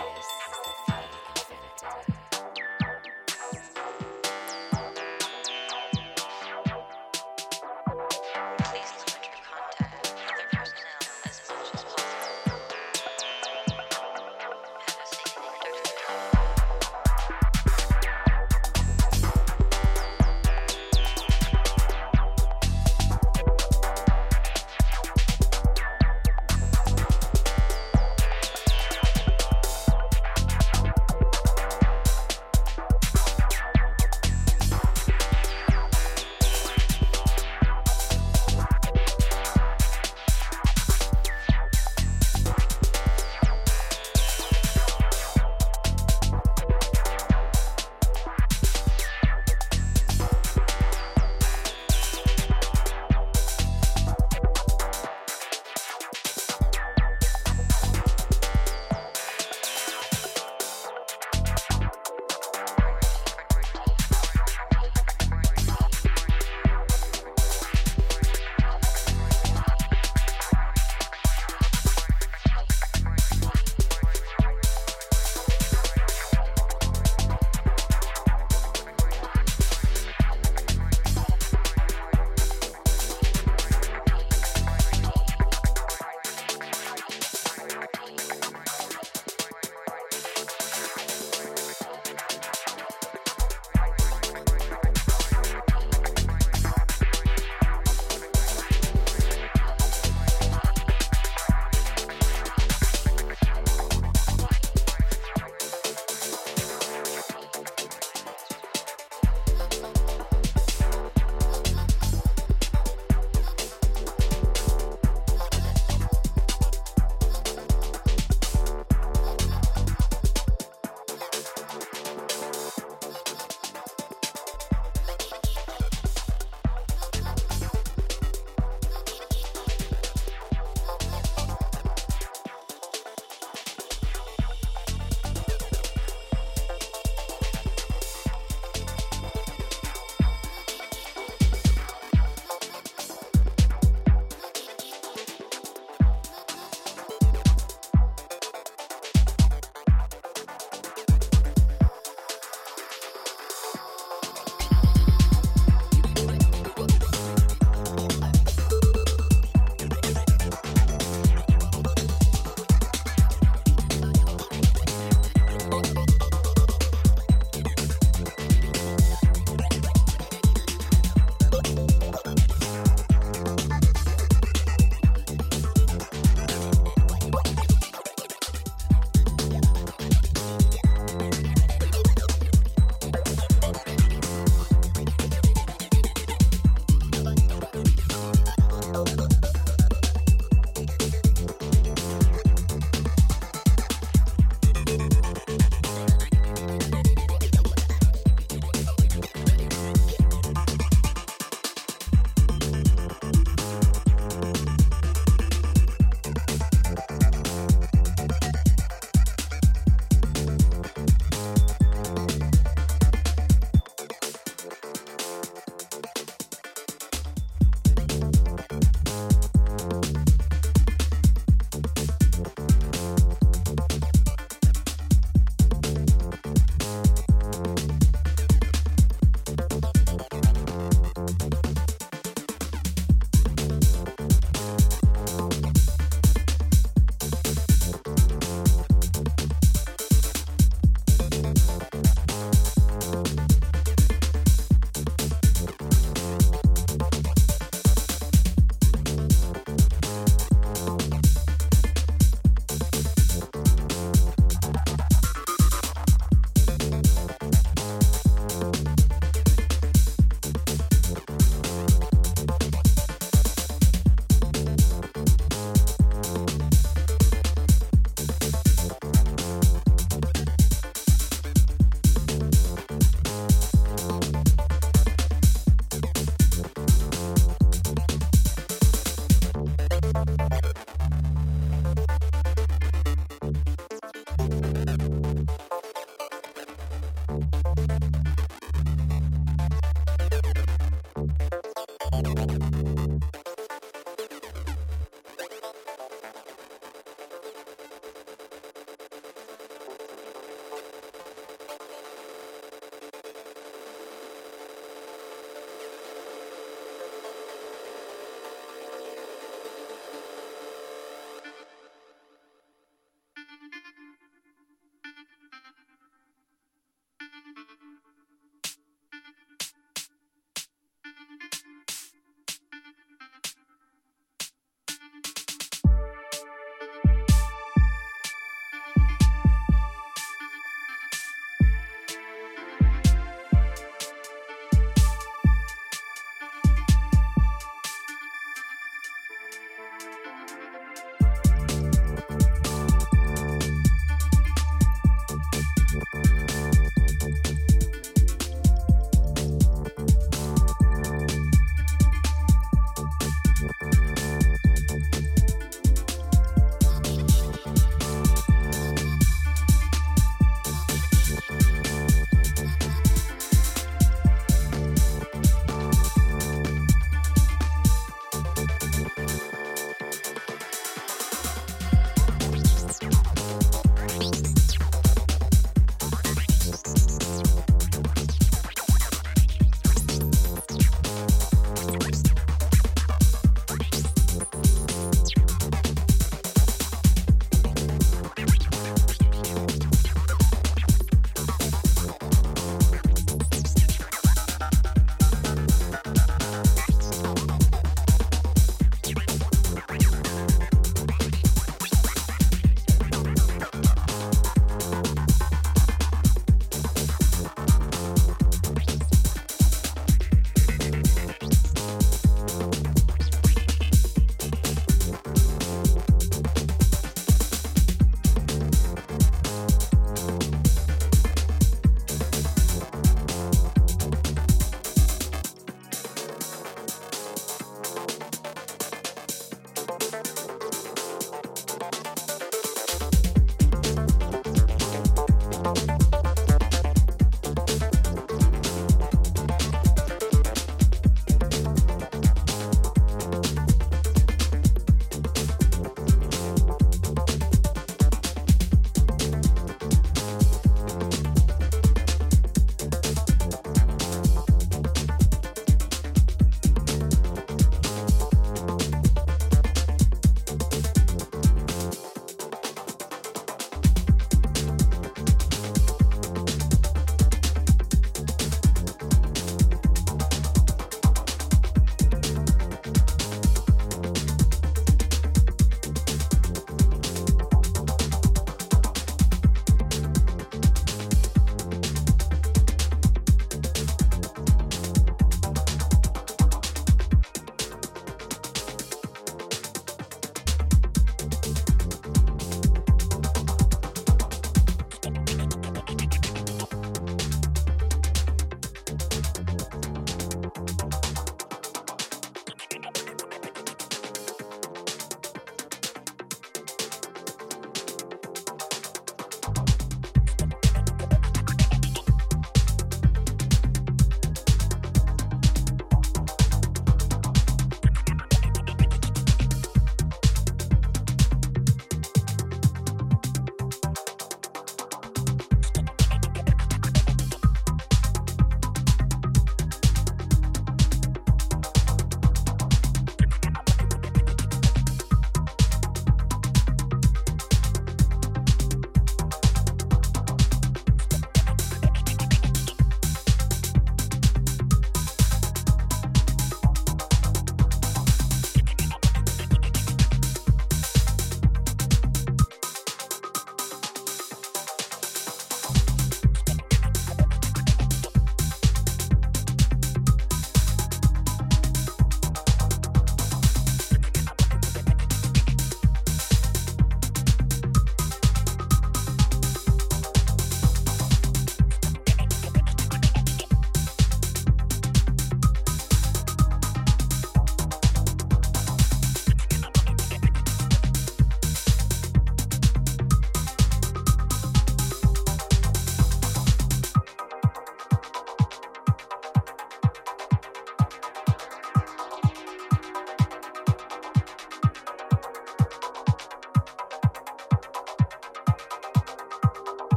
Yes.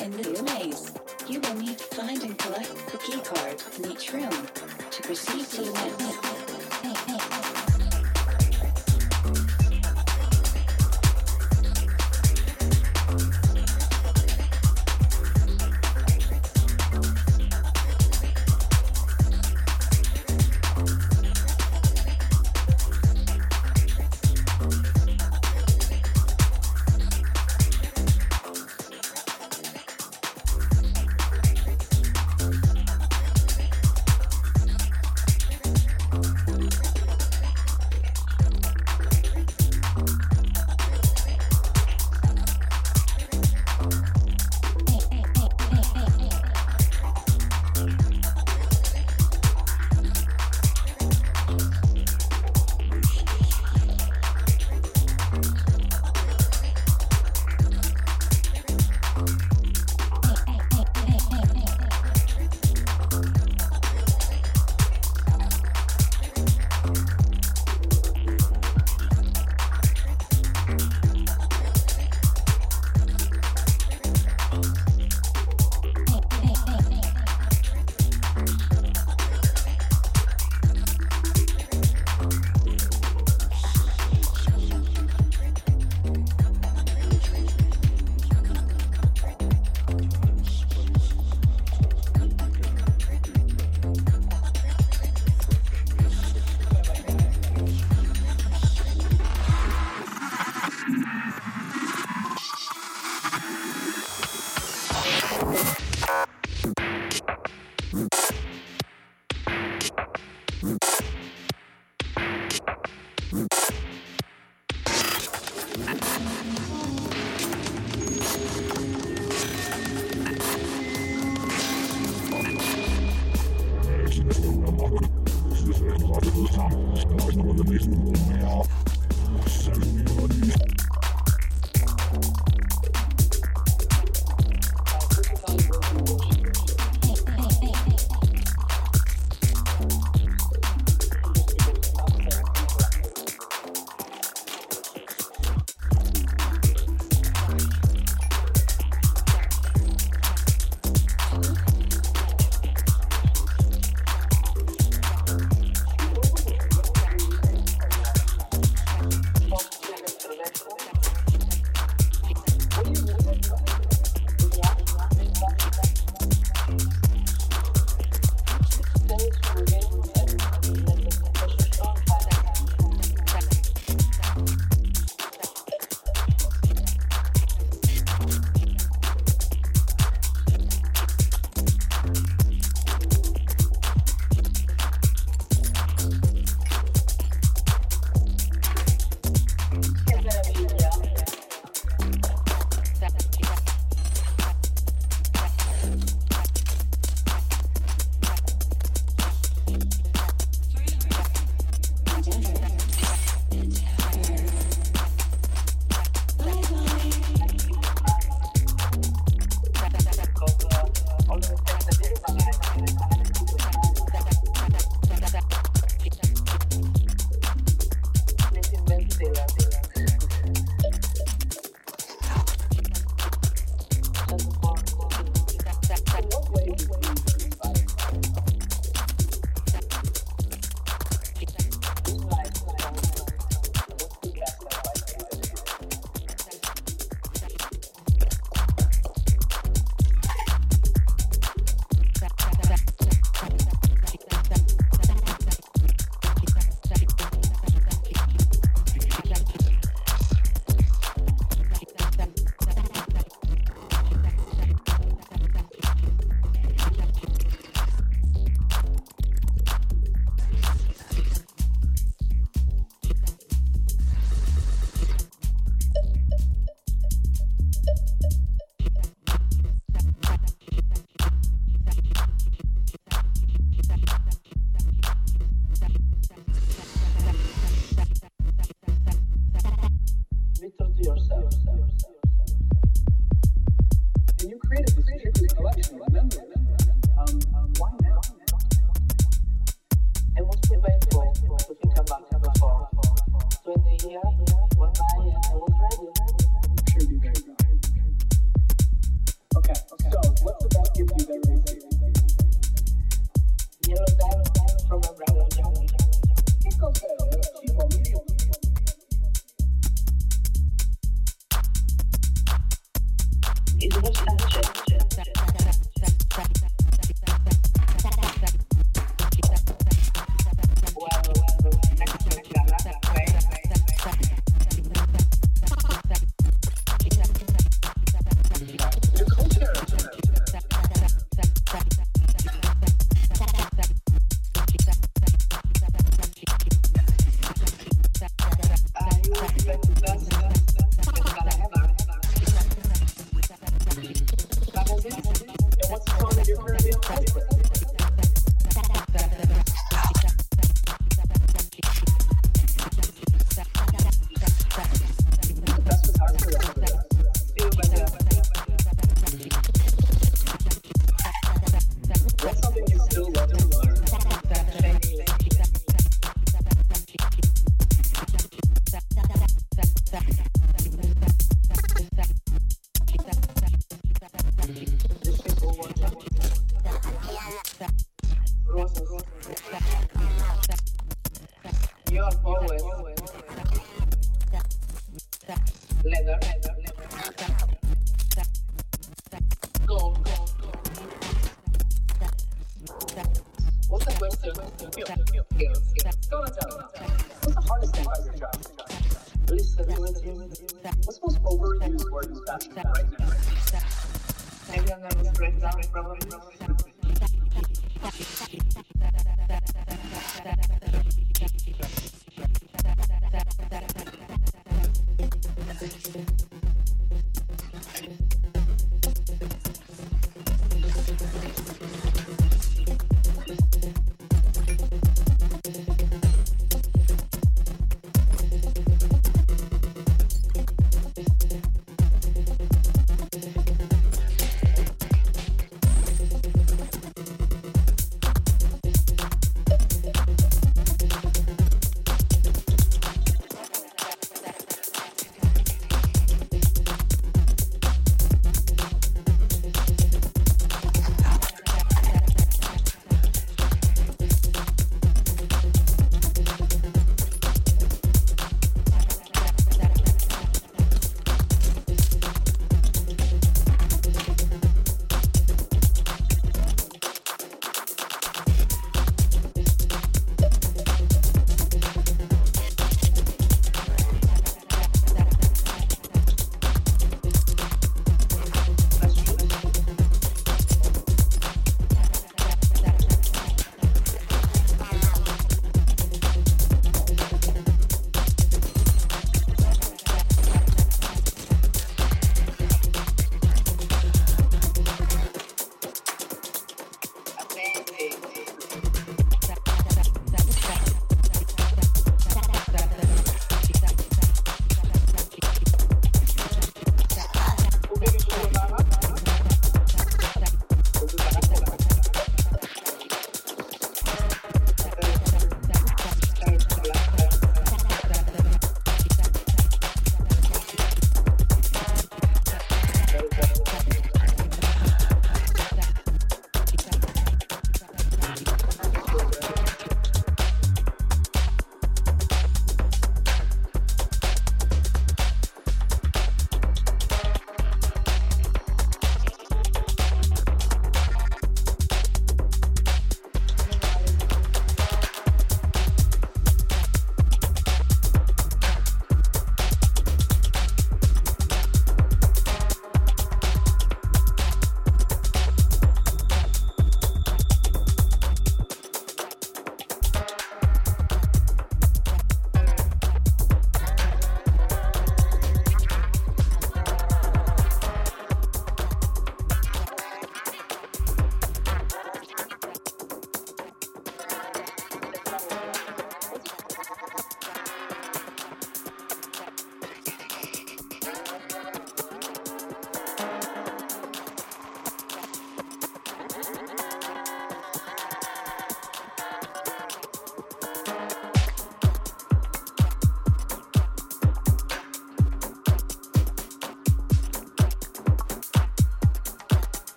in the maze. You will need to find and collect the key card in each room to proceed to the next.